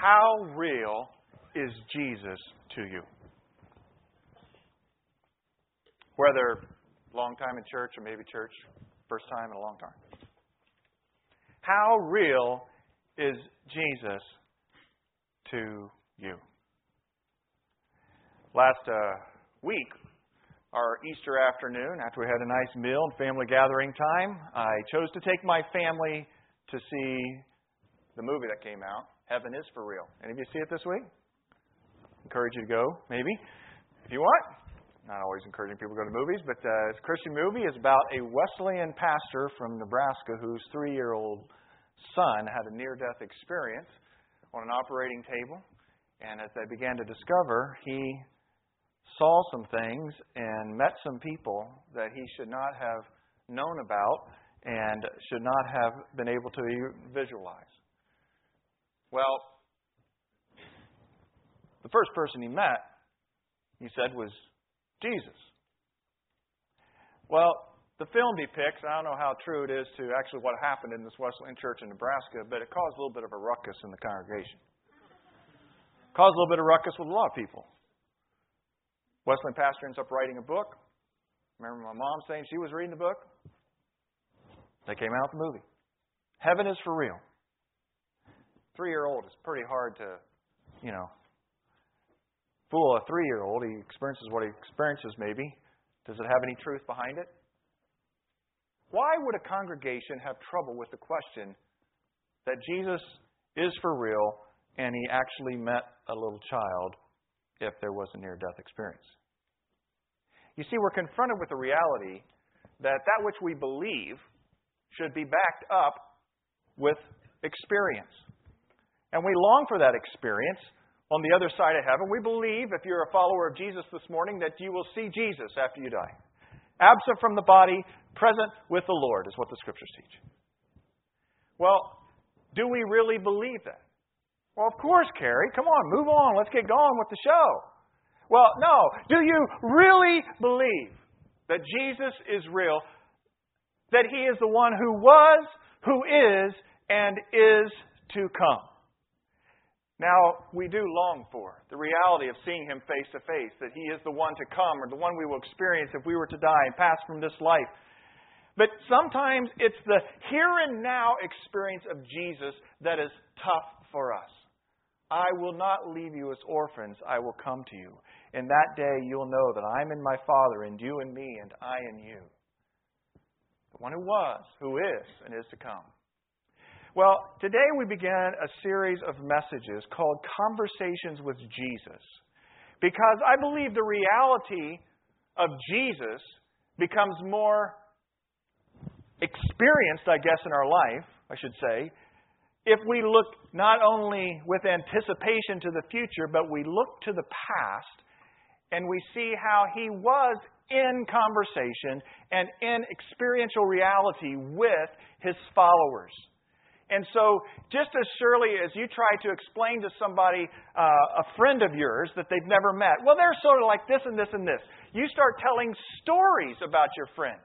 How real is Jesus to you? Whether long time in church or maybe church first time in a long time. How real is Jesus to you? Last uh, week, our Easter afternoon, after we had a nice meal and family gathering time, I chose to take my family to see the movie that came out, Heaven is for Real. Any of you see it this week? Encourage you to go, maybe, if you want. Not always encouraging people to go to movies, but uh, it's a Christian movie. is about a Wesleyan pastor from Nebraska whose three year old son had a near death experience on an operating table. And as they began to discover, he saw some things and met some people that he should not have known about and should not have been able to visualize. Well, the first person he met, he said, was Jesus. Well, the film depicts, I don't know how true it is to actually what happened in this Wesleyan church in Nebraska, but it caused a little bit of a ruckus in the congregation. Caused a little bit of ruckus with a lot of people. Wesleyan pastor ends up writing a book. Remember my mom saying she was reading the book? They came out with the movie. Heaven is for real three year old, it's pretty hard to, you know, fool a three year old. He experiences what he experiences, maybe. Does it have any truth behind it? Why would a congregation have trouble with the question that Jesus is for real and he actually met a little child if there was a near death experience? You see, we're confronted with the reality that that which we believe should be backed up with experience. And we long for that experience on the other side of heaven. We believe, if you're a follower of Jesus this morning, that you will see Jesus after you die. Absent from the body, present with the Lord, is what the scriptures teach. Well, do we really believe that? Well, of course, Carrie. Come on, move on. Let's get going with the show. Well, no. Do you really believe that Jesus is real? That he is the one who was, who is, and is to come? Now, we do long for the reality of seeing Him face to face, that He is the one to come or the one we will experience if we were to die and pass from this life. But sometimes it's the here and now experience of Jesus that is tough for us. I will not leave you as orphans, I will come to you. In that day you'll know that I'm in my Father, and you in me, and I in you. The one who was, who is, and is to come. Well, today we begin a series of messages called Conversations with Jesus. Because I believe the reality of Jesus becomes more experienced, I guess, in our life, I should say, if we look not only with anticipation to the future, but we look to the past and we see how he was in conversation and in experiential reality with his followers. And so, just as surely as you try to explain to somebody, uh, a friend of yours, that they've never met, well, they're sort of like this and this and this. You start telling stories about your friend.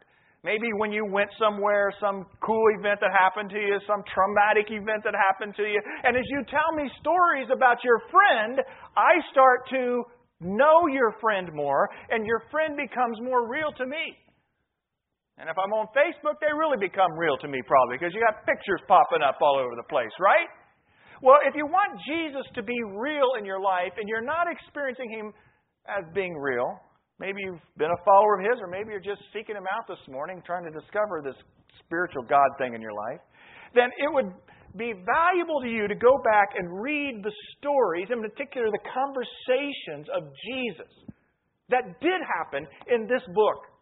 Maybe when you went somewhere, some cool event that happened to you, some traumatic event that happened to you. And as you tell me stories about your friend, I start to know your friend more, and your friend becomes more real to me. And if I'm on Facebook, they really become real to me, probably, because you got pictures popping up all over the place, right? Well, if you want Jesus to be real in your life and you're not experiencing Him as being real, maybe you've been a follower of His, or maybe you're just seeking Him out this morning, trying to discover this spiritual God thing in your life, then it would be valuable to you to go back and read the stories, in particular the conversations of Jesus that did happen in this book.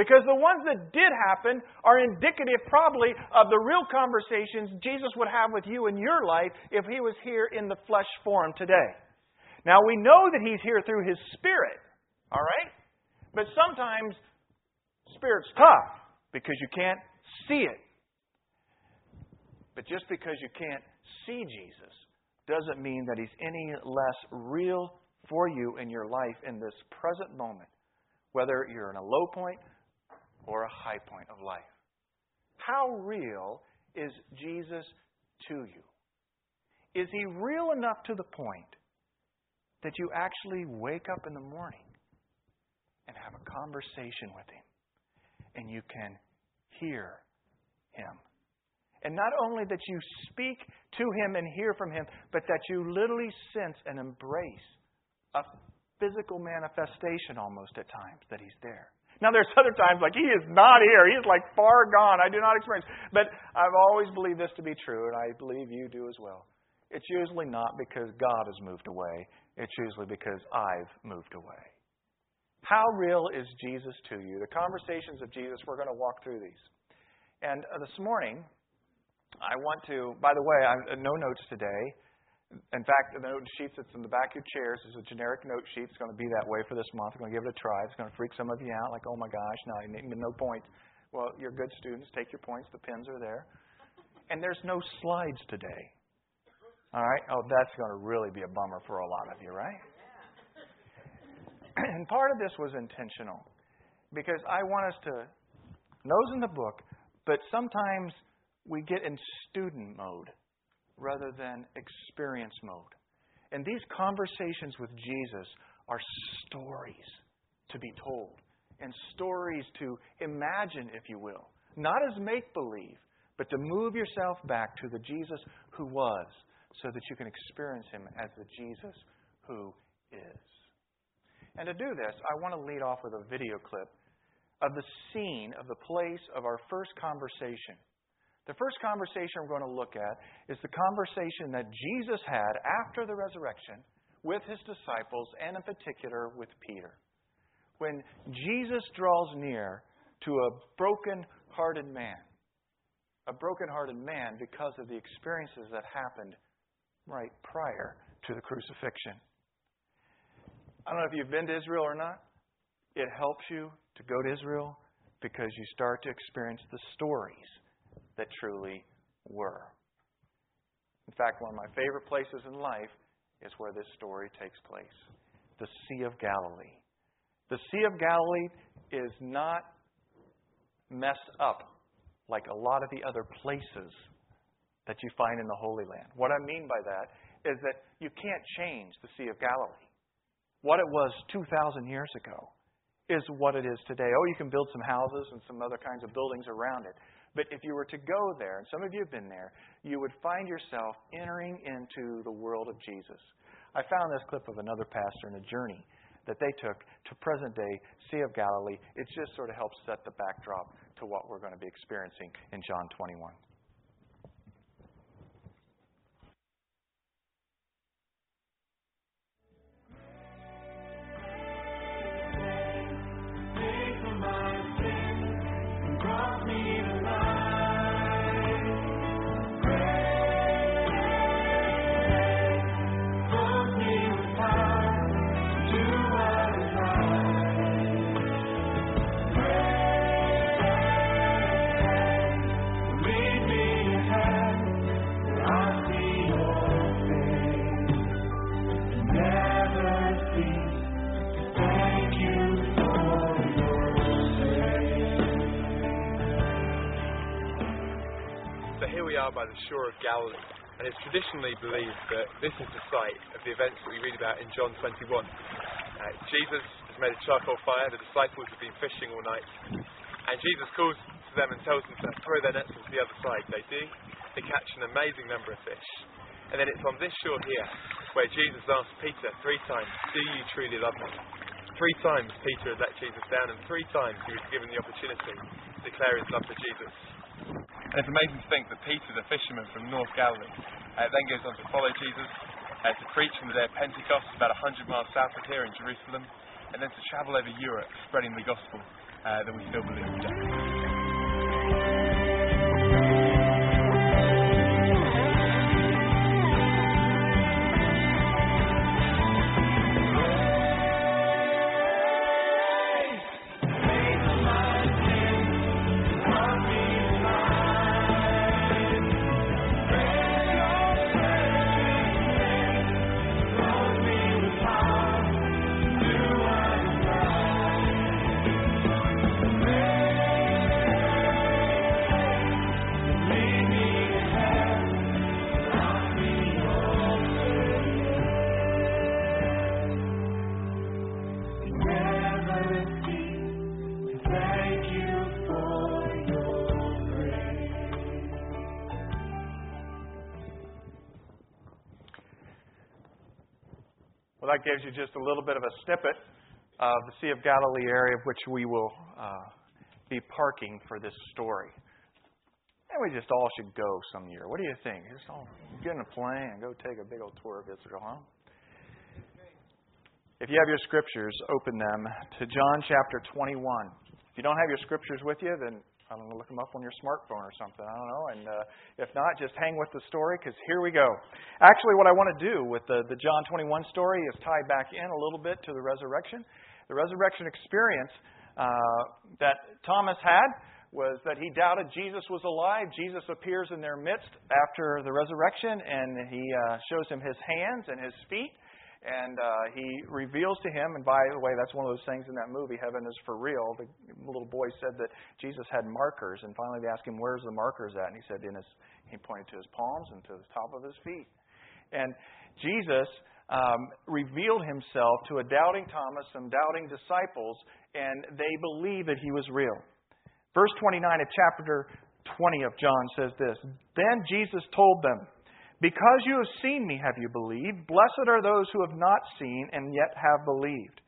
Because the ones that did happen are indicative, probably, of the real conversations Jesus would have with you in your life if he was here in the flesh form today. Now, we know that he's here through his spirit, all right? But sometimes, spirit's tough because you can't see it. But just because you can't see Jesus doesn't mean that he's any less real for you in your life in this present moment. Whether you're in a low point or a high point of life. How real is Jesus to you? Is he real enough to the point that you actually wake up in the morning and have a conversation with him and you can hear him? And not only that you speak to him and hear from him, but that you literally sense and embrace a physical manifestation almost at times that he's there. Now, there's other times like he is not here. He is like far gone. I do not experience. But I've always believed this to be true, and I believe you do as well. It's usually not because God has moved away, it's usually because I've moved away. How real is Jesus to you? The conversations of Jesus, we're going to walk through these. And uh, this morning, I want to, by the way, I, no notes today. In fact, the note sheet that's in the back of your chairs is a generic note sheet. It's going to be that way for this month. I'm going to give it a try. It's going to freak some of you out, like, oh my gosh, no, no points. Well, you're good students. Take your points. The pens are there. And there's no slides today. All right? Oh, that's going to really be a bummer for a lot of you, right? And part of this was intentional because I want us to, nose in the book, but sometimes we get in student mode rather than experience mode. And these conversations with Jesus are stories to be told and stories to imagine, if you will. Not as make believe, but to move yourself back to the Jesus who was so that you can experience him as the Jesus who is. And to do this, I want to lead off with a video clip of the scene of the place of our first conversation the first conversation we're going to look at is the conversation that Jesus had after the resurrection with his disciples, and in particular with Peter. When Jesus draws near to a broken hearted man, a broken hearted man because of the experiences that happened right prior to the crucifixion. I don't know if you've been to Israel or not. It helps you to go to Israel because you start to experience the stories that truly were. In fact, one of my favorite places in life is where this story takes place the Sea of Galilee. The Sea of Galilee is not messed up like a lot of the other places that you find in the Holy Land. What I mean by that is that you can't change the Sea of Galilee. What it was 2,000 years ago is what it is today. Oh, you can build some houses and some other kinds of buildings around it. But if you were to go there, and some of you have been there, you would find yourself entering into the world of Jesus. I found this clip of another pastor in a journey that they took to present day Sea of Galilee. It just sort of helps set the backdrop to what we're going to be experiencing in John 21. Shore of Galilee, and it's traditionally believed that this is the site of the events that we read about in John 21. Uh, Jesus has made a charcoal fire, the disciples have been fishing all night, and Jesus calls to them and tells them to throw their nets onto the other side. They do, they catch an amazing number of fish. And then it's on this shore here where Jesus asks Peter three times, Do you truly love me? Three times Peter had let Jesus down, and three times he was given the opportunity to declare his love for Jesus. And it's amazing to think that Peter, the fisherman from North Galilee, uh, then goes on to follow Jesus, uh, to preach on the day of Pentecost, about 100 miles south of here in Jerusalem, and then to travel over Europe spreading the gospel uh, that we still believe today. Well, that gives you just a little bit of a snippet of the Sea of Galilee area, of which we will uh, be parking for this story. And we just all should go some year. What do you think? Just all get in a plane and go take a big old tour of Israel, huh? If you have your scriptures, open them to John chapter 21. If you don't have your scriptures with you, then I don't know, look them up on your smartphone or something. I don't know. And uh, if not, just hang with the story because here we go. Actually, what I want to do with the, the John 21 story is tie back in a little bit to the resurrection. The resurrection experience uh, that Thomas had was that he doubted Jesus was alive. Jesus appears in their midst after the resurrection, and he uh, shows him his hands and his feet and uh, he reveals to him, and by the way, that's one of those things in that movie, Heaven is for Real. The little boy said that Jesus had markers, and finally they asked him, Where's the markers at? And he said, in his, He pointed to his palms and to the top of his feet. And Jesus um, revealed himself to a doubting Thomas, some doubting disciples, and they believed that he was real. Verse 29 of chapter 20 of John says this Then Jesus told them, because you have seen me, have you believed? Blessed are those who have not seen and yet have believed.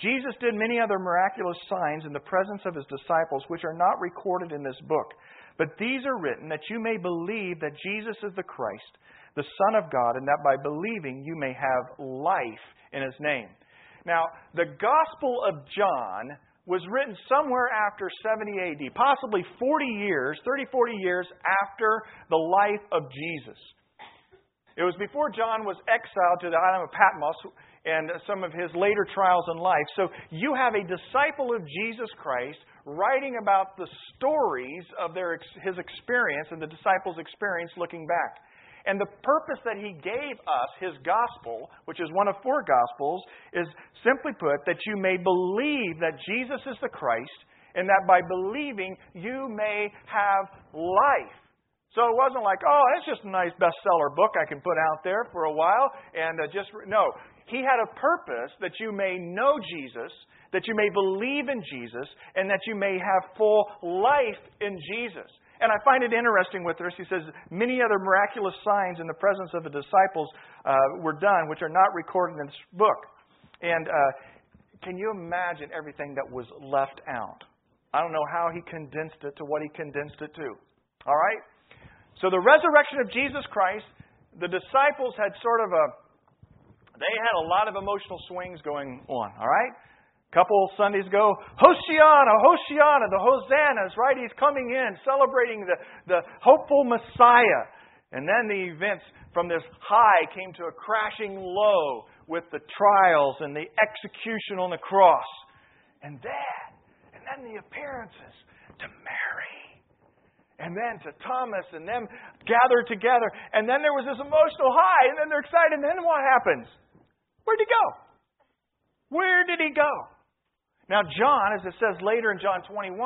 Jesus did many other miraculous signs in the presence of his disciples, which are not recorded in this book. But these are written that you may believe that Jesus is the Christ, the Son of God, and that by believing you may have life in his name. Now, the Gospel of John was written somewhere after 70 AD, possibly 40 years, 30, 40 years after the life of Jesus. It was before John was exiled to the island of Patmos and some of his later trials in life. So you have a disciple of Jesus Christ writing about the stories of their, his experience and the disciples' experience looking back. And the purpose that he gave us, his gospel, which is one of four gospels, is simply put that you may believe that Jesus is the Christ and that by believing you may have life. So it wasn't like, oh, that's just a nice bestseller book I can put out there for a while and uh, just no. He had a purpose that you may know Jesus, that you may believe in Jesus, and that you may have full life in Jesus. And I find it interesting with this. He says, Many other miraculous signs in the presence of the disciples uh, were done, which are not recorded in this book. And uh, can you imagine everything that was left out? I don't know how he condensed it to what he condensed it to. All right? So the resurrection of Jesus Christ, the disciples had sort of a, they had a lot of emotional swings going on, all right? A couple Sundays ago, Hosanna, Hosanna, the Hosannas, right? He's coming in, celebrating the, the hopeful Messiah. And then the events from this high came to a crashing low with the trials and the execution on the cross. And that, and then the appearances to Mary and then to Thomas and them gathered together. And then there was this emotional high, and then they're excited, and then what happens? Where'd he go? Where did he go? Now, John, as it says later in John 21,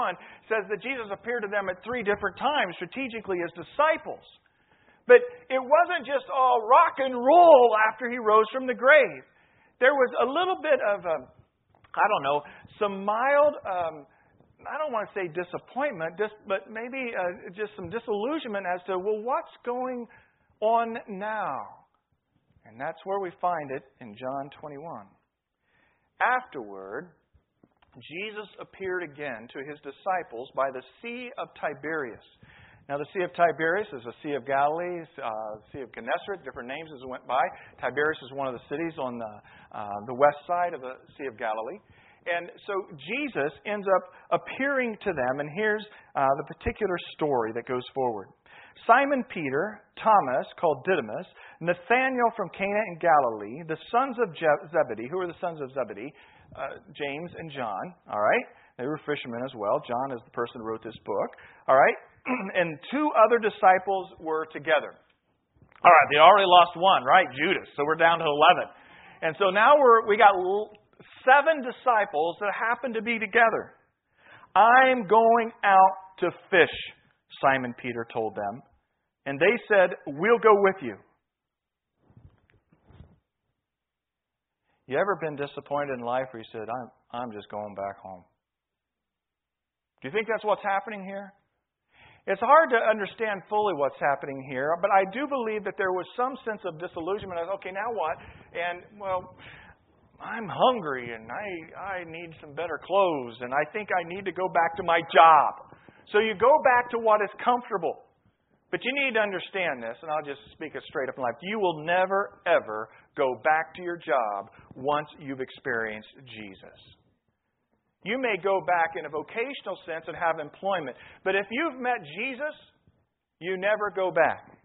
says that Jesus appeared to them at three different times strategically as disciples. But it wasn't just all rock and roll after he rose from the grave. There was a little bit of, um, I don't know, some mild um, I don't want to say disappointment, but maybe uh, just some disillusionment as to, well, what's going on now? And that's where we find it in John 21. Afterward, Jesus appeared again to his disciples by the Sea of Tiberias. Now, the Sea of Tiberias is the Sea of Galilee, uh, Sea of Gennesaret, different names as it went by. Tiberias is one of the cities on the, uh, the west side of the Sea of Galilee. And so Jesus ends up appearing to them, and here's uh, the particular story that goes forward. Simon Peter, Thomas, called Didymus, Nathanael from Cana in Galilee, the sons of Zebedee. Who are the sons of Zebedee? Uh, James and John, all right? They were fishermen as well. John is the person who wrote this book, all right? and two other disciples were together. All right, they already lost one, right? Judas. So we're down to 11. And so now we're, we got seven disciples that happened to be together. I'm going out to fish, Simon Peter told them. And they said, We'll go with you. You ever been disappointed in life where you said, I'm, I'm just going back home? Do you think that's what's happening here? It's hard to understand fully what's happening here, but I do believe that there was some sense of disillusionment. Okay, now what? And, well, I'm hungry and I, I need some better clothes and I think I need to go back to my job. So you go back to what is comfortable. But you need to understand this, and I'll just speak it straight up in life. You will never, ever go back to your job once you've experienced Jesus. You may go back in a vocational sense and have employment, but if you've met Jesus, you never go back.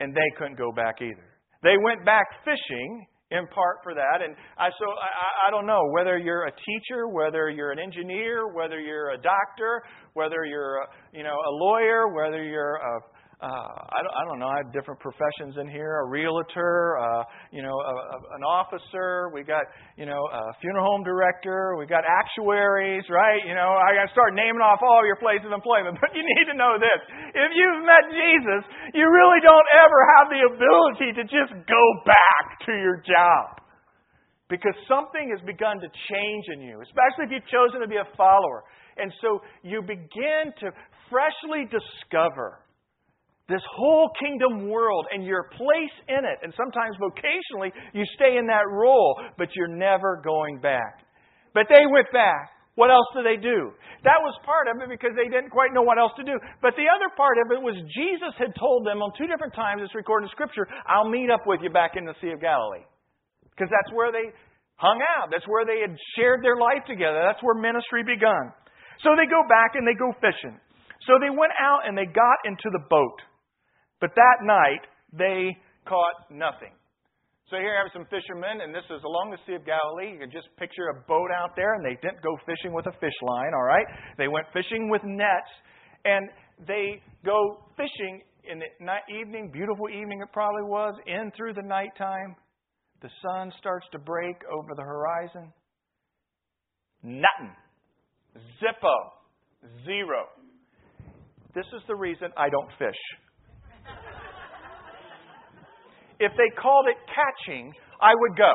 And they couldn't go back either. They went back fishing in part for that. And I, so I, I don't know whether you're a teacher, whether you're an engineer, whether you're a doctor, whether you're a, you know a lawyer, whether you're a uh, I, don't, I don't know. I have different professions in here: a realtor, uh, you know, a, a, an officer. We got, you know, a funeral home director. We got actuaries, right? You know, I got to start naming off all your places of employment. But you need to know this: if you've met Jesus, you really don't ever have the ability to just go back to your job. Because something has begun to change in you, especially if you've chosen to be a follower. And so you begin to freshly discover this whole kingdom world and your place in it. And sometimes vocationally, you stay in that role, but you're never going back. But they went back. What else do they do? That was part of it because they didn't quite know what else to do. But the other part of it was Jesus had told them on two different times, it's recorded in Scripture, I'll meet up with you back in the Sea of Galilee. Because that's where they hung out. That's where they had shared their life together. That's where ministry begun. So they go back and they go fishing. So they went out and they got into the boat. But that night, they caught nothing. So here I have some fishermen, and this is along the Sea of Galilee. You can just picture a boat out there, and they didn't go fishing with a fish line, all right? They went fishing with nets, and they go fishing in the night, evening, beautiful evening it probably was, in through the nighttime. The sun starts to break over the horizon. Nothing. Zippo. Zero. This is the reason I don't fish. If they called it catching, I would go.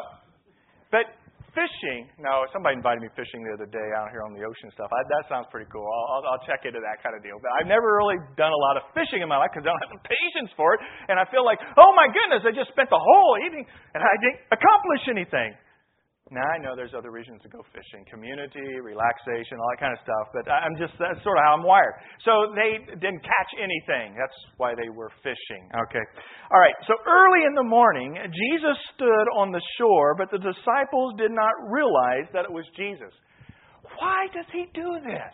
But fishing, no, somebody invited me fishing the other day out here on the ocean stuff. I, that sounds pretty cool. I'll, I'll, I'll check into that kind of deal. But I've never really done a lot of fishing in my life because I don't have the patience for it. And I feel like, oh my goodness, I just spent the whole evening and I didn't accomplish anything. Now I know there's other reasons to go fishing, community, relaxation, all that kind of stuff, but I'm just that's sort of how I'm wired. So they didn't catch anything. That's why they were fishing. Okay. All right. So early in the morning, Jesus stood on the shore, but the disciples did not realize that it was Jesus. Why does he do this?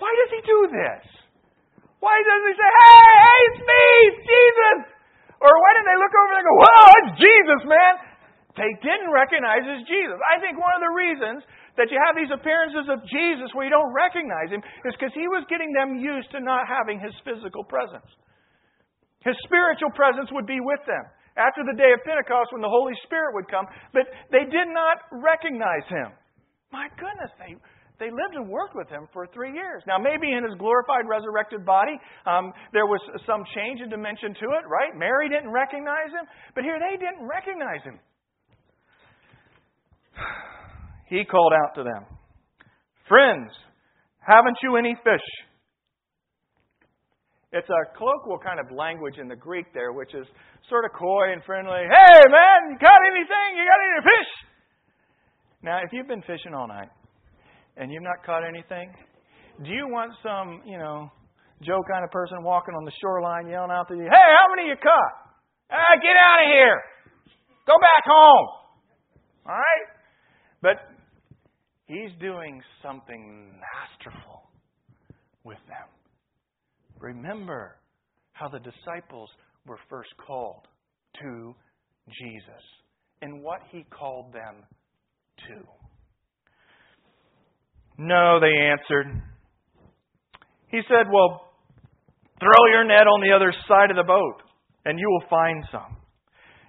Why does he do this? Why doesn't he say, "Hey, hey, it's me, it's Jesus"? Or why didn't they look over and go, "Whoa, it's Jesus, man"? They didn't recognize as Jesus. I think one of the reasons that you have these appearances of Jesus where you don't recognize him is because he was getting them used to not having his physical presence. His spiritual presence would be with them after the day of Pentecost when the Holy Spirit would come, but they did not recognize him. My goodness, they, they lived and worked with him for three years. Now, maybe in his glorified, resurrected body, um, there was some change in dimension to it, right? Mary didn't recognize him, but here they didn't recognize him. He called out to them, Friends, haven't you any fish? It's a colloquial kind of language in the Greek there, which is sort of coy and friendly. Hey, man, you got anything? You got any fish? Now, if you've been fishing all night and you've not caught anything, do you want some, you know, Joe kind of person walking on the shoreline yelling out to you, Hey, how many you caught? Ah, get out of here. Go back home. All right? But he's doing something masterful with them. Remember how the disciples were first called to Jesus and what he called them to. No, they answered. He said, Well, throw your net on the other side of the boat, and you will find some.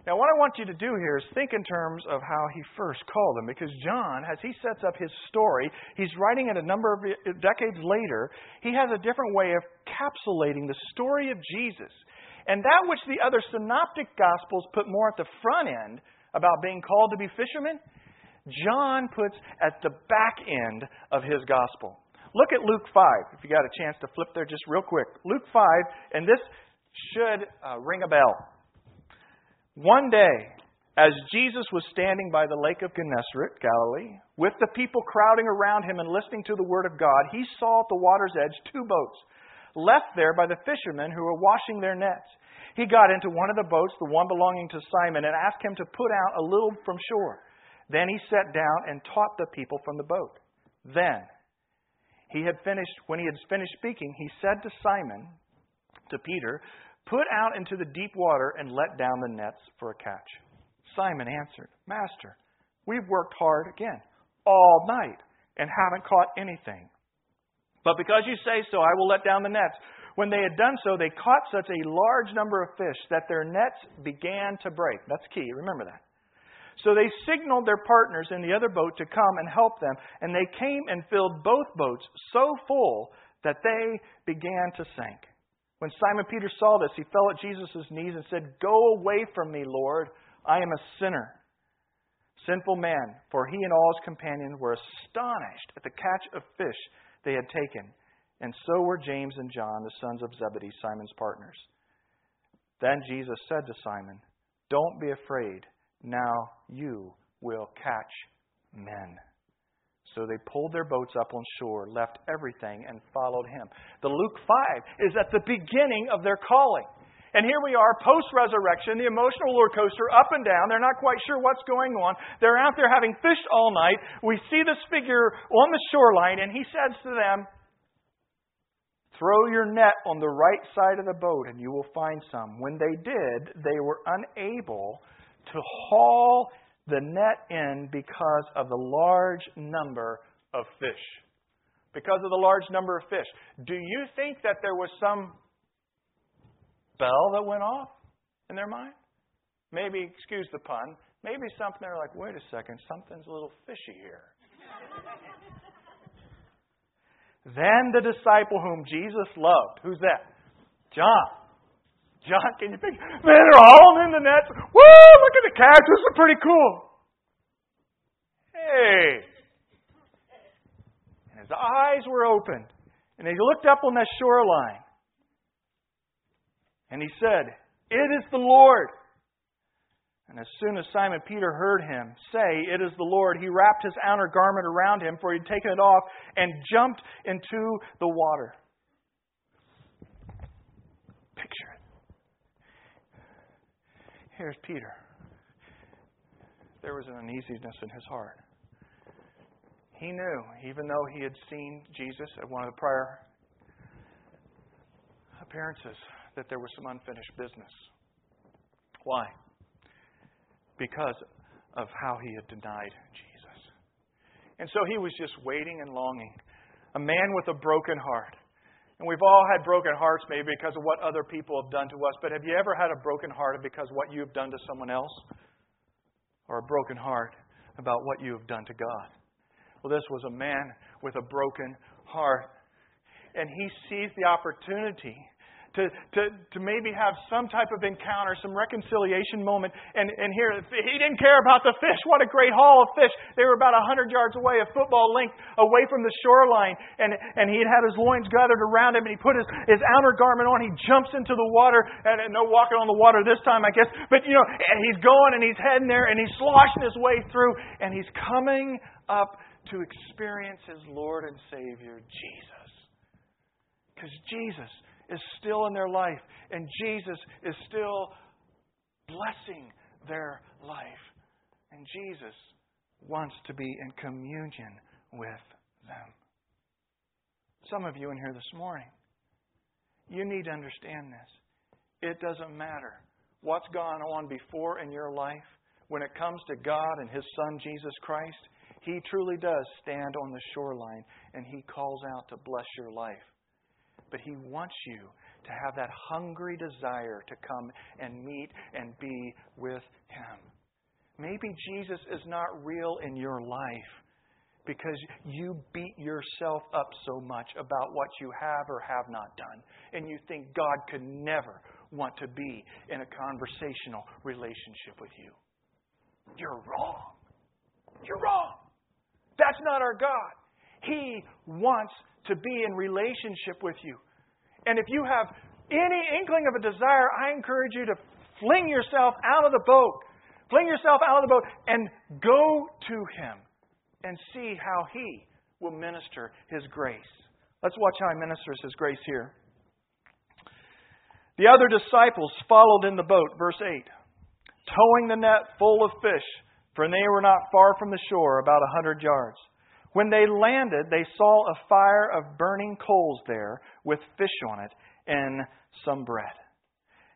Now, what I want you to do here is think in terms of how he first called them, because John, as he sets up his story, he's writing it a number of decades later. He has a different way of capsulating the story of Jesus. And that which the other synoptic gospels put more at the front end about being called to be fishermen, John puts at the back end of his gospel. Look at Luke 5, if you got a chance to flip there just real quick. Luke 5, and this should uh, ring a bell. One day, As Jesus was standing by the lake of Gennesaret, Galilee, with the people crowding around him and listening to the word of God, he saw at the water's edge two boats, left there by the fishermen who were washing their nets. He got into one of the boats, the one belonging to Simon, and asked him to put out a little from shore. Then he sat down and taught the people from the boat. Then he had finished when he had finished speaking, he said to Simon, to Peter, Put out into the deep water and let down the nets for a catch. Simon answered, Master, we've worked hard again all night and haven't caught anything. But because you say so, I will let down the nets. When they had done so, they caught such a large number of fish that their nets began to break. That's key. Remember that. So they signaled their partners in the other boat to come and help them, and they came and filled both boats so full that they began to sink. When Simon Peter saw this, he fell at Jesus' knees and said, Go away from me, Lord. I am a sinner. Sinful man, for he and all his companions were astonished at the catch of fish they had taken, and so were James and John, the sons of Zebedee, Simon's partners. Then Jesus said to Simon, Don't be afraid. Now you will catch men. So they pulled their boats up on shore, left everything, and followed him. The Luke 5 is at the beginning of their calling. And here we are, post resurrection, the emotional roller coaster, up and down. They're not quite sure what's going on. They're out there having fished all night. We see this figure on the shoreline, and he says to them, Throw your net on the right side of the boat, and you will find some. When they did, they were unable to haul the net in because of the large number of fish. Because of the large number of fish. Do you think that there was some bell that went off in their mind? Maybe, excuse the pun, maybe something they're like, wait a second, something's a little fishy here. then the disciple whom Jesus loved, who's that? John. John, can you think? Man, they're all in the nets. Woo, look at the catch. This is pretty cool. Hey. And his eyes were opened. And he looked up on that shoreline. And he said, It is the Lord. And as soon as Simon Peter heard him say, It is the Lord, he wrapped his outer garment around him, for he had taken it off, and jumped into the water. Picture it. Here's Peter. There was an uneasiness in his heart. He knew, even though he had seen Jesus at one of the prior appearances, that there was some unfinished business. Why? Because of how he had denied Jesus. And so he was just waiting and longing. A man with a broken heart. And we've all had broken hearts maybe because of what other people have done to us. But have you ever had a broken heart because of what you have done to someone else? Or a broken heart about what you have done to God? Well, this was a man with a broken heart. And he seized the opportunity to, to, to maybe have some type of encounter, some reconciliation moment. And, and here, he didn't care about the fish. What a great haul of fish. They were about 100 yards away, a football length away from the shoreline. And, and he had had his loins gathered around him, and he put his, his outer garment on. He jumps into the water, and, and no walking on the water this time, I guess. But, you know, and he's going, and he's heading there, and he's sloshing his way through, and he's coming up to experience his Lord and Savior, Jesus. Because Jesus is still in their life, and Jesus is still blessing their life. And Jesus wants to be in communion with them. Some of you in here this morning, you need to understand this. It doesn't matter what's gone on before in your life. When it comes to God and His Son, Jesus Christ, He truly does stand on the shoreline and He calls out to bless your life but He wants you to have that hungry desire to come and meet and be with Him. Maybe Jesus is not real in your life because you beat yourself up so much about what you have or have not done, and you think God could never want to be in a conversational relationship with you. You're wrong. You're wrong. That's not our God. He wants to be in relationship with you. And if you have any inkling of a desire, I encourage you to fling yourself out of the boat. Fling yourself out of the boat and go to him and see how he will minister his grace. Let's watch how he ministers his grace here. The other disciples followed in the boat, verse 8, towing the net full of fish, for they were not far from the shore, about a hundred yards. When they landed, they saw a fire of burning coals there, with fish on it, and some bread.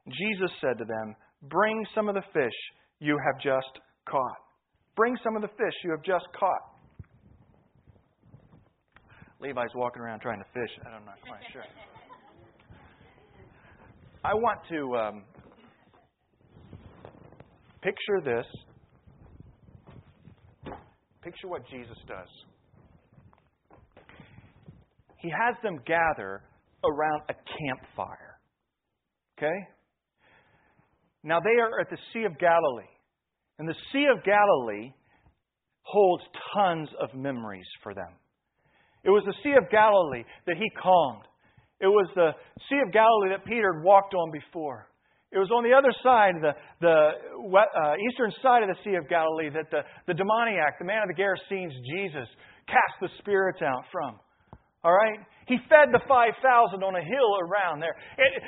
Jesus said to them, Bring some of the fish you have just caught. Bring some of the fish you have just caught. Levi's walking around trying to fish. I'm not quite sure. I want to um, picture this. Picture what Jesus does. He has them gather around a campfire. Okay? Now they are at the Sea of Galilee. And the Sea of Galilee holds tons of memories for them. It was the Sea of Galilee that he calmed. It was the Sea of Galilee that Peter had walked on before. It was on the other side, the, the uh, eastern side of the Sea of Galilee, that the, the demoniac, the man of the Gerasenes, Jesus, cast the spirits out from. All right? He fed the 5,000 on a hill around there.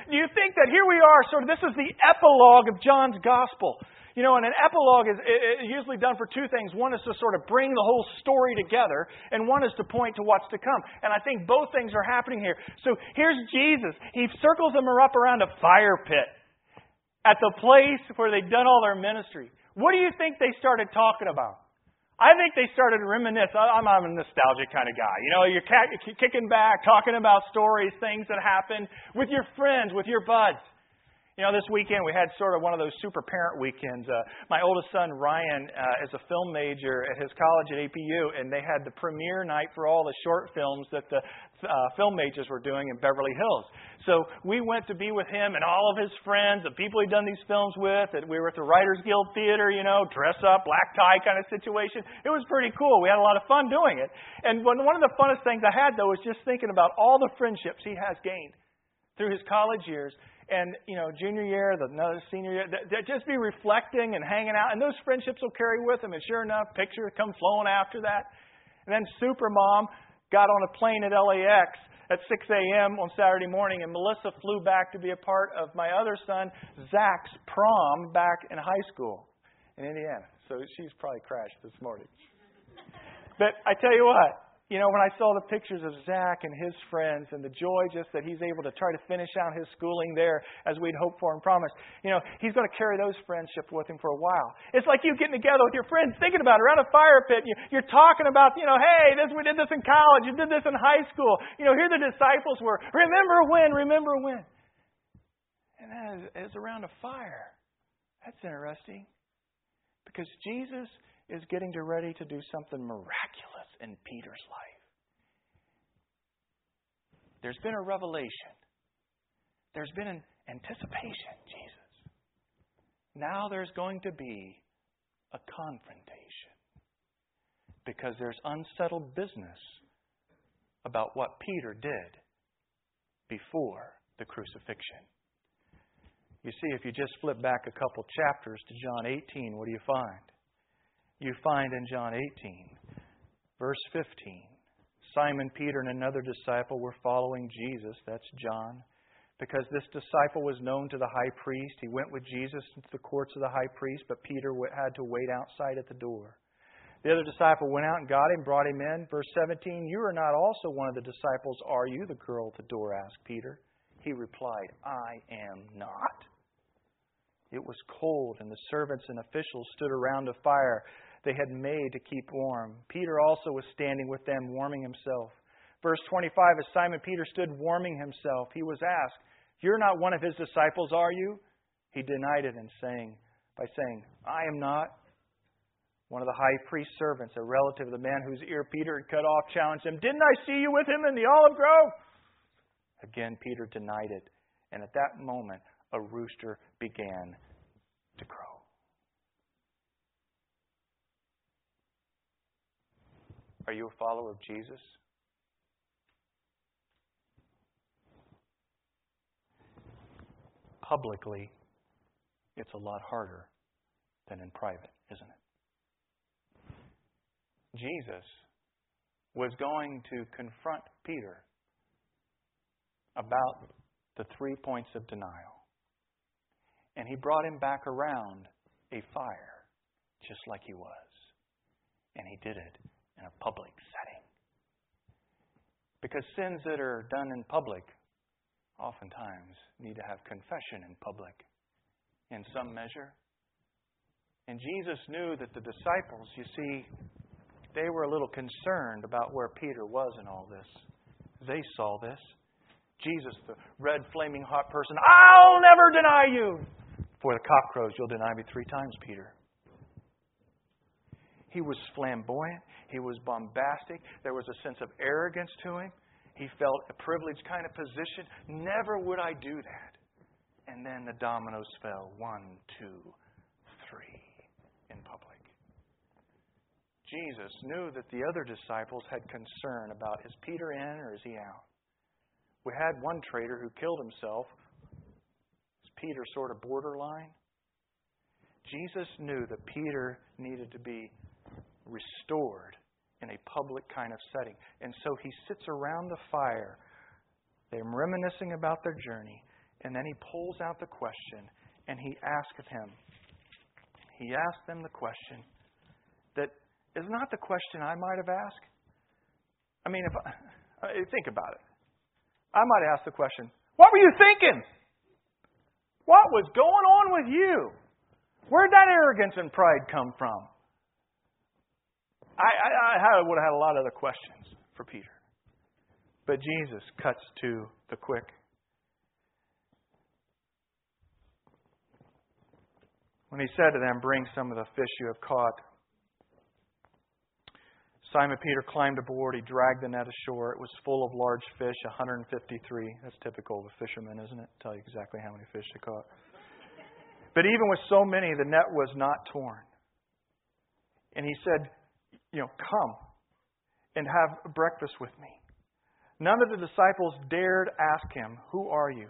do you think that here we are, sort of, this is the epilogue of John's gospel. You know, and an epilogue is, usually done for two things. One is to sort of bring the whole story together, and one is to point to what's to come. And I think both things are happening here. So here's Jesus. He circles them up around a fire pit at the place where they'd done all their ministry. What do you think they started talking about? I think they started to reminisce. I'm, I'm a nostalgic kind of guy. You know, you're kicking back, talking about stories, things that happened with your friends, with your buds. You know, this weekend we had sort of one of those super parent weekends. Uh, my oldest son, Ryan, uh, is a film major at his college at APU, and they had the premiere night for all the short films that the uh, film majors were doing in Beverly Hills. So we went to be with him and all of his friends, the people he'd done these films with. And we were at the Writers Guild Theater, you know, dress up, black tie kind of situation. It was pretty cool. We had a lot of fun doing it. And one of the funnest things I had, though, was just thinking about all the friendships he has gained through his college years and you know junior year, the another senior year, just be reflecting and hanging out, and those friendships will carry with them. And sure enough, pictures come flowing after that. And then Super Mom got on a plane at LAX at 6 a.m. on Saturday morning, and Melissa flew back to be a part of my other son Zach's prom back in high school in Indiana. So she's probably crashed this morning. But I tell you what, you know, when I saw the pictures of Zach and his friends and the joy just that he's able to try to finish out his schooling there as we'd hoped for and promised, you know, he's going to carry those friendships with him for a while. It's like you getting together with your friends, thinking about it around a fire pit. You're talking about, you know, hey, this we did this in college, you did this in high school. You know, here the disciples were. Remember when? Remember when? And as, as around a fire. That's interesting. Because Jesus is getting to ready to do something miraculous in Peter's life. There's been a revelation. There's been an anticipation, Jesus. Now there's going to be a confrontation because there's unsettled business about what Peter did before the crucifixion. You see, if you just flip back a couple chapters to John 18, what do you find? You find in John 18 Verse 15 Simon Peter and another disciple were following Jesus. That's John. Because this disciple was known to the high priest, he went with Jesus into the courts of the high priest, but Peter had to wait outside at the door. The other disciple went out and got him, brought him in. Verse 17 You are not also one of the disciples, are you? The girl at the door asked Peter. He replied, I am not. It was cold, and the servants and officials stood around a fire they had made to keep warm. Peter also was standing with them, warming himself. Verse 25 As Simon Peter stood warming himself, he was asked, You're not one of his disciples, are you? He denied it and saying, by saying, I am not. One of the high priest's servants, a relative of the man whose ear Peter had cut off, challenged him, Didn't I see you with him in the olive grove? Again, Peter denied it, and at that moment, a rooster began to crow. Are you a follower of Jesus? Publicly, it's a lot harder than in private, isn't it? Jesus was going to confront Peter about the three points of denial. And he brought him back around a fire, just like he was. And he did it in a public setting. Because sins that are done in public oftentimes need to have confession in public in some measure. And Jesus knew that the disciples, you see, they were a little concerned about where Peter was in all this. They saw this. Jesus, the red, flaming hot person, I'll never deny you. Before the cock crows, you'll deny me three times, Peter. He was flamboyant. He was bombastic. There was a sense of arrogance to him. He felt a privileged kind of position. Never would I do that. And then the dominoes fell one, two, three in public. Jesus knew that the other disciples had concern about is Peter in or is he out? We had one traitor who killed himself. Is Peter sort of borderline? Jesus knew that Peter needed to be restored in a public kind of setting. And so he sits around the fire. They're reminiscing about their journey. And then he pulls out the question and he asks him. He asked them the question that is not the question I might have asked. I mean, if I, think about it, I might ask the question, "What were you thinking? What was going on with you? Where'd that arrogance and pride come from?" I, I, I would have had a lot of other questions for Peter. But Jesus cuts to the quick. When he said to them, Bring some of the fish you have caught. Simon Peter climbed aboard. He dragged the net ashore. It was full of large fish, 153. That's typical of a fisherman, isn't it? Tell you exactly how many fish they caught. But even with so many, the net was not torn. And he said, you know, come and have breakfast with me. None of the disciples dared ask him, Who are you?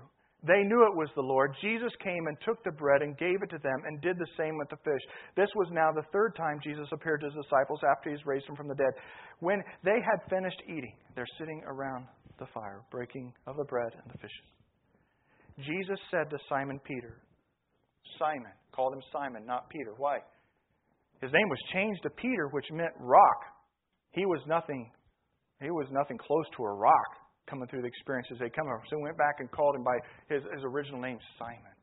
They knew it was the Lord. Jesus came and took the bread and gave it to them and did the same with the fish. This was now the third time Jesus appeared to his disciples after he's raised them from the dead. When they had finished eating, they're sitting around the fire, breaking of the bread and the fishes. Jesus said to Simon Peter, Simon, called him Simon, not Peter. Why? His name was changed to Peter, which meant rock. He was nothing, he was nothing close to a rock coming through the experiences they come over. So he went back and called him by his, his original name, Simon.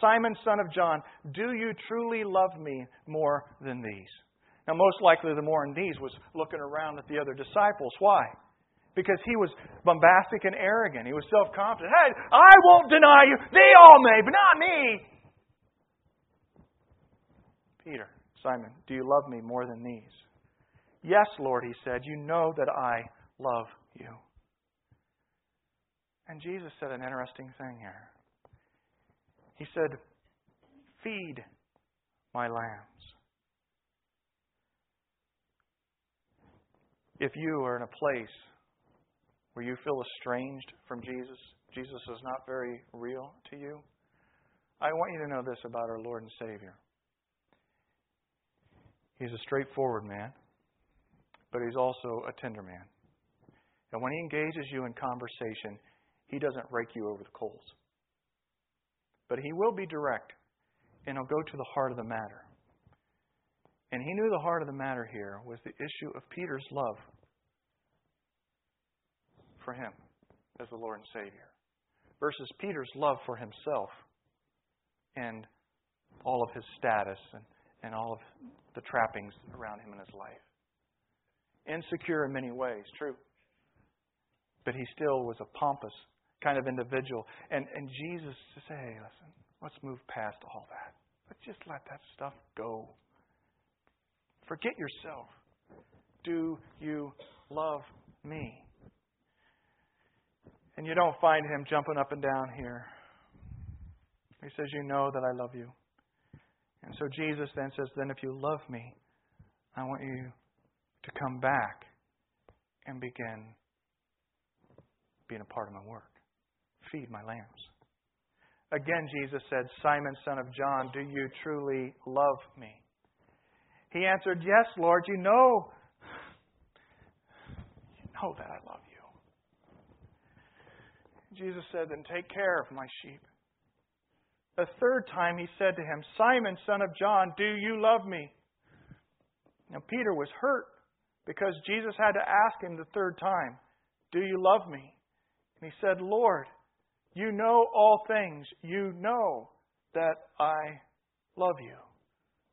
Simon, son of John, do you truly love me more than these? Now, most likely, the more than these was looking around at the other disciples. Why? Because he was bombastic and arrogant. He was self confident. Hey, I won't deny you. They all may, but not me. Peter. Simon, do you love me more than these? Yes, Lord, he said, you know that I love you. And Jesus said an interesting thing here. He said, Feed my lambs. If you are in a place where you feel estranged from Jesus, Jesus is not very real to you, I want you to know this about our Lord and Savior. He's a straightforward man, but he's also a tender man. And when he engages you in conversation, he doesn't rake you over the coals. But he will be direct, and he'll go to the heart of the matter. And he knew the heart of the matter here was the issue of Peter's love for him as the Lord and Savior versus Peter's love for himself and all of his status and, and all of the trappings around him in his life. Insecure in many ways, true. But he still was a pompous kind of individual. And, and Jesus said, hey, listen, let's move past all that. Let's just let that stuff go. Forget yourself. Do you love me? And you don't find him jumping up and down here. He says, You know that I love you. And so Jesus then says, Then if you love me, I want you to come back and begin being a part of my work. Feed my lambs. Again, Jesus said, Simon, son of John, do you truly love me? He answered, Yes, Lord, you know. You know that I love you. Jesus said, Then take care of my sheep. A third time he said to him, Simon, son of John, do you love me? Now Peter was hurt because Jesus had to ask him the third time, Do you love me? And he said, Lord, you know all things. You know that I love you.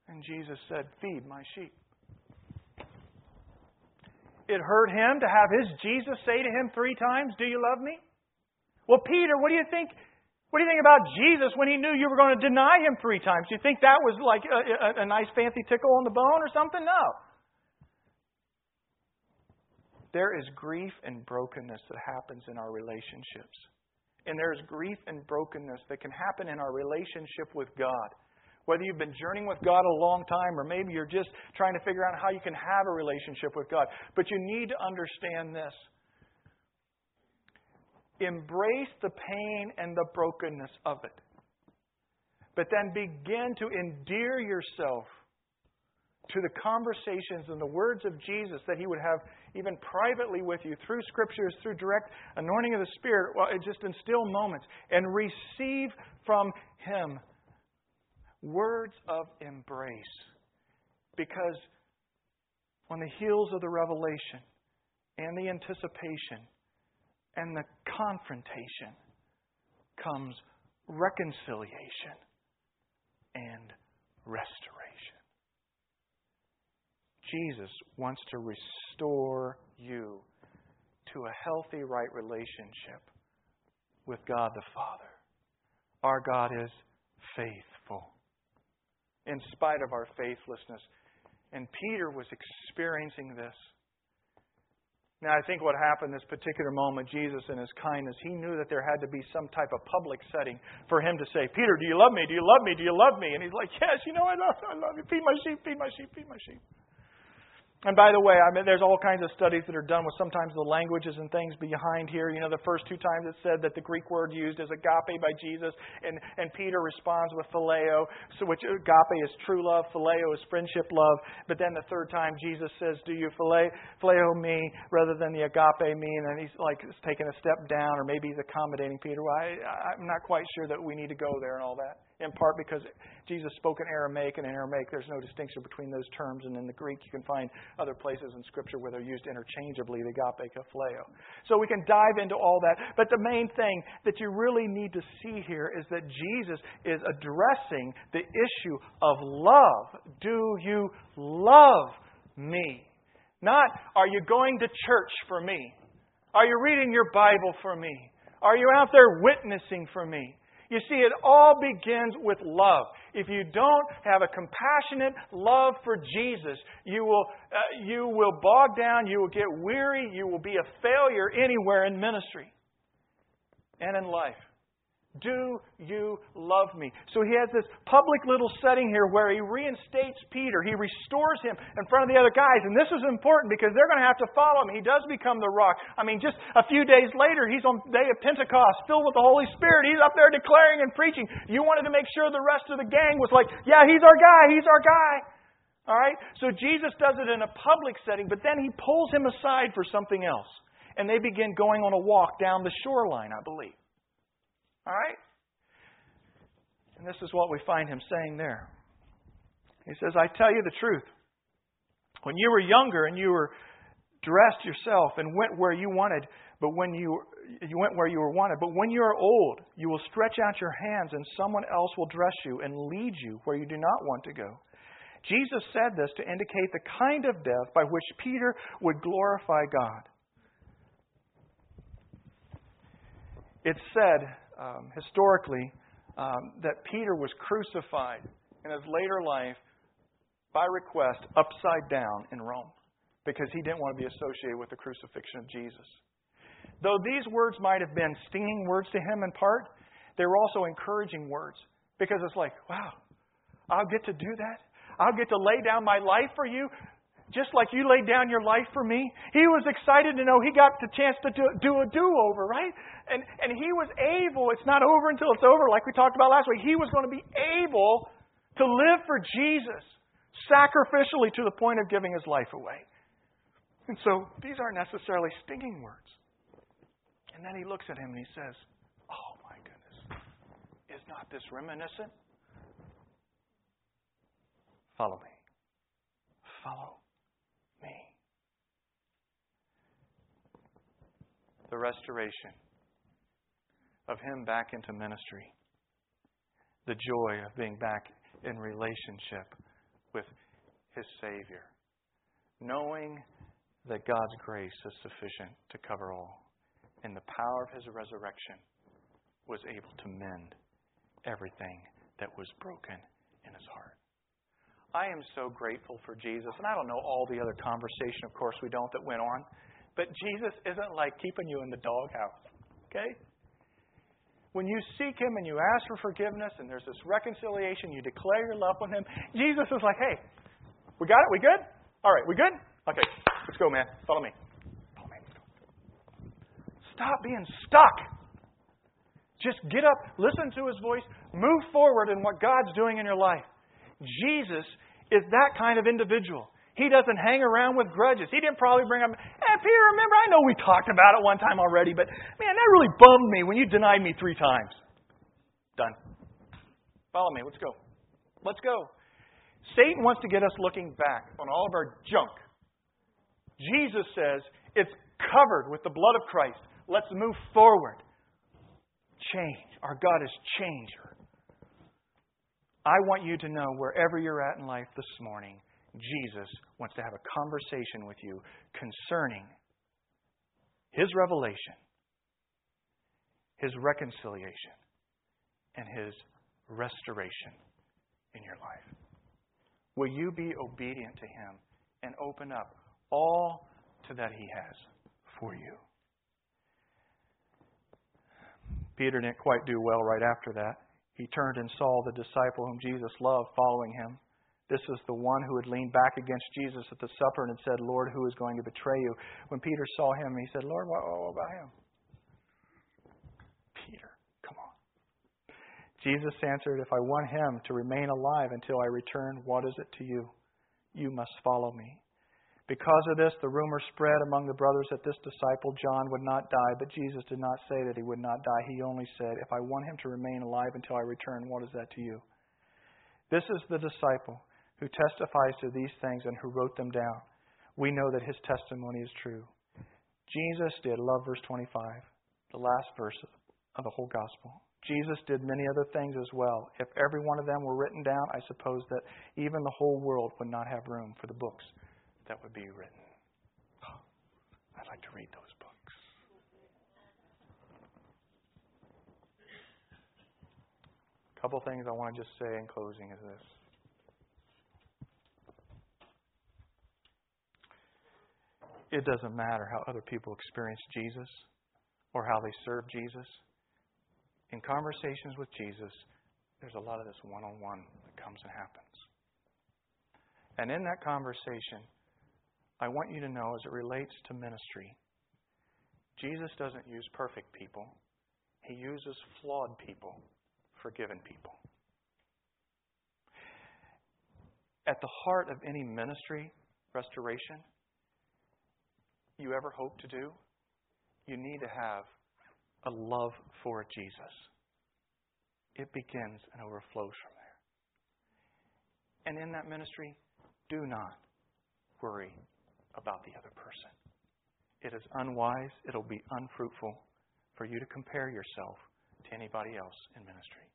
And Jesus said, Feed my sheep. It hurt him to have his Jesus say to him three times, Do you love me? Well, Peter, what do you think? What do you think about Jesus when he knew you were going to deny him three times? Do you think that was like a, a, a nice fancy tickle on the bone or something? No. There is grief and brokenness that happens in our relationships. And there is grief and brokenness that can happen in our relationship with God. Whether you've been journeying with God a long time or maybe you're just trying to figure out how you can have a relationship with God. But you need to understand this. Embrace the pain and the brokenness of it. But then begin to endear yourself to the conversations and the words of Jesus that He would have even privately with you through scriptures, through direct anointing of the Spirit, well, just in still moments, and receive from Him words of embrace. Because on the heels of the revelation and the anticipation and the confrontation comes reconciliation and restoration. Jesus wants to restore you to a healthy, right relationship with God the Father. Our God is faithful. In spite of our faithlessness. And Peter was experiencing this. Now, I think what happened this particular moment, Jesus in his kindness, he knew that there had to be some type of public setting for him to say, Peter, do you love me? Do you love me? Do you love me? And he's like, Yes, you know I love. I love you. Feed my sheep, feed my sheep, feed my sheep. And by the way, I mean, there's all kinds of studies that are done with sometimes the languages and things behind here. You know, the first two times it said that the Greek word used is agape by Jesus, and, and Peter responds with phileo, so which agape is true love, phileo is friendship love. But then the third time Jesus says, Do you phileo, phileo me rather than the agape me? And then he's like taking a step down, or maybe he's accommodating Peter. Well, I, I'm not quite sure that we need to go there and all that in part because Jesus spoke in Aramaic, and in Aramaic there's no distinction between those terms, and in the Greek you can find other places in Scripture where they're used interchangeably, the agape, phileo. So we can dive into all that, but the main thing that you really need to see here is that Jesus is addressing the issue of love. Do you love me? Not, are you going to church for me? Are you reading your Bible for me? Are you out there witnessing for me? You see, it all begins with love. If you don't have a compassionate love for Jesus, you will, uh, you will bog down, you will get weary, you will be a failure anywhere in ministry and in life. Do you love me? So he has this public little setting here where he reinstates Peter. He restores him in front of the other guys. And this is important because they're going to have to follow him. He does become the rock. I mean, just a few days later, he's on the day of Pentecost, filled with the Holy Spirit. He's up there declaring and preaching. You wanted to make sure the rest of the gang was like, yeah, he's our guy, he's our guy. All right? So Jesus does it in a public setting, but then he pulls him aside for something else. And they begin going on a walk down the shoreline, I believe. All right? And this is what we find him saying there. He says, I tell you the truth. When you were younger and you were dressed yourself and went where you wanted, but when you you went where you were wanted, but when you are old, you will stretch out your hands and someone else will dress you and lead you where you do not want to go. Jesus said this to indicate the kind of death by which Peter would glorify God. It's said um, historically um, that Peter was crucified in his later life by request upside down in Rome because he didn't want to be associated with the crucifixion of Jesus. Though these words might have been stinging words to him in part, they were also encouraging words because it's like, wow, I'll get to do that. I'll get to lay down my life for you. Just like you laid down your life for me. He was excited to know he got the chance to do, do a do over, right? And, and he was able, it's not over until it's over, like we talked about last week. He was going to be able to live for Jesus sacrificially to the point of giving his life away. And so these aren't necessarily stinging words. And then he looks at him and he says, Oh my goodness, is not this reminiscent? Follow me. Follow me. The restoration of him back into ministry. The joy of being back in relationship with his Savior. Knowing that God's grace is sufficient to cover all. And the power of his resurrection was able to mend everything that was broken in his heart. I am so grateful for Jesus. And I don't know all the other conversation, of course, we don't, that went on. But Jesus isn't like keeping you in the doghouse. Okay? When you seek Him and you ask for forgiveness and there's this reconciliation, you declare your love with Him, Jesus is like, hey, we got it? We good? All right, we good? Okay, let's go, man. Follow me. Follow me. Stop being stuck. Just get up, listen to His voice, move forward in what God's doing in your life. Jesus is that kind of individual. He doesn't hang around with grudges. He didn't probably bring up, hey, Peter, remember, I know we talked about it one time already, but man, that really bummed me when you denied me three times. Done. Follow me. Let's go. Let's go. Satan wants to get us looking back on all of our junk. Jesus says it's covered with the blood of Christ. Let's move forward. Change. Our God is changer. I want you to know wherever you're at in life this morning, Jesus wants to have a conversation with you concerning His revelation, His reconciliation, and His restoration in your life. Will you be obedient to Him and open up all to that He has for you? Peter didn't quite do well right after that he turned and saw the disciple whom Jesus loved following him. This is the one who had leaned back against Jesus at the supper and had said, Lord, who is going to betray you? When Peter saw him, he said, Lord, what, what about him? Peter, come on. Jesus answered, If I want him to remain alive until I return, what is it to you? You must follow me. Because of this, the rumor spread among the brothers that this disciple, John, would not die, but Jesus did not say that he would not die. He only said, If I want him to remain alive until I return, what is that to you? This is the disciple who testifies to these things and who wrote them down. We know that his testimony is true. Jesus did, love verse 25, the last verse of the whole gospel. Jesus did many other things as well. If every one of them were written down, I suppose that even the whole world would not have room for the books that would be written. Oh, I'd like to read those books. A couple things I want to just say in closing is this. It doesn't matter how other people experience Jesus or how they serve Jesus. In conversations with Jesus, there's a lot of this one on one that comes and happens. And in that conversation, I want you to know as it relates to ministry, Jesus doesn't use perfect people, He uses flawed people, forgiven people. At the heart of any ministry, restoration, you ever hope to do, you need to have a love for Jesus. It begins and overflows from there. And in that ministry, do not worry about the other person. It is unwise, it'll be unfruitful for you to compare yourself to anybody else in ministry.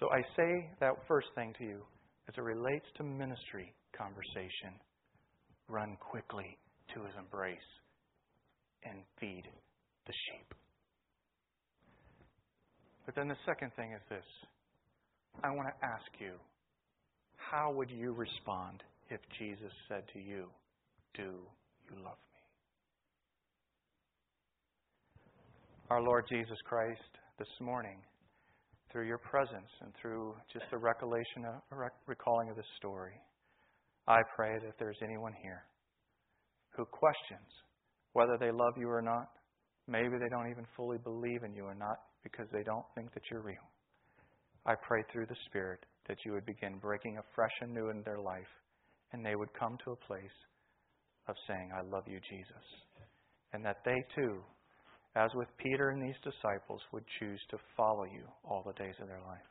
So I say that first thing to you as it relates to ministry conversation run quickly to his embrace and feed the sheep. But then the second thing is this I want to ask you how would you respond if Jesus said to you, Do you love me? Our Lord Jesus Christ, this morning, through your presence and through just the recollection of, recalling of this story, I pray that there's anyone here who questions whether they love you or not, maybe they don't even fully believe in you or not because they don't think that you're real. I pray through the Spirit that you would begin breaking afresh and new in their life and they would come to a place of saying, I love you, Jesus. And that they too, as with Peter and these disciples, would choose to follow you all the days of their life.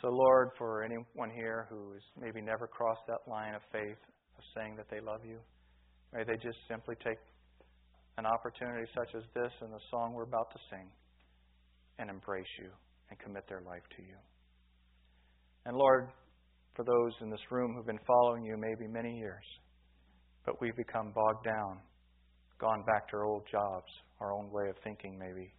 So, Lord, for anyone here who has maybe never crossed that line of faith of saying that they love you, may they just simply take an opportunity such as this and the song we're about to sing and embrace you and commit their life to you. And Lord, for those in this room who've been following you maybe many years, but we've become bogged down, gone back to our old jobs, our own way of thinking maybe,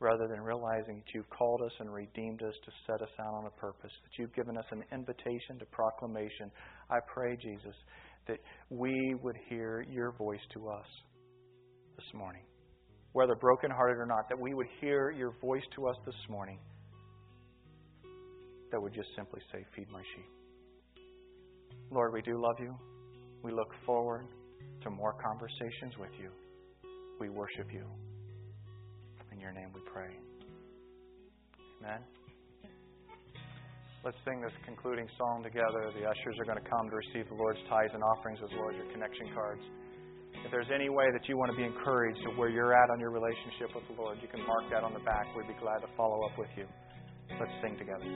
rather than realizing that you've called us and redeemed us to set us out on a purpose, that you've given us an invitation to proclamation. I pray, Jesus, that we would hear your voice to us this morning, whether brokenhearted or not, that we would hear your voice to us this morning that would just simply say, Feed my sheep. Lord, we do love you. We look forward to more conversations with you. We worship you. In your name we pray. Amen. Let's sing this concluding song together. The ushers are going to come to receive the Lord's tithes and offerings as well as your connection cards. If there's any way that you want to be encouraged to where you're at on your relationship with the Lord, you can mark that on the back. We'd be glad to follow up with you. Let's sing together.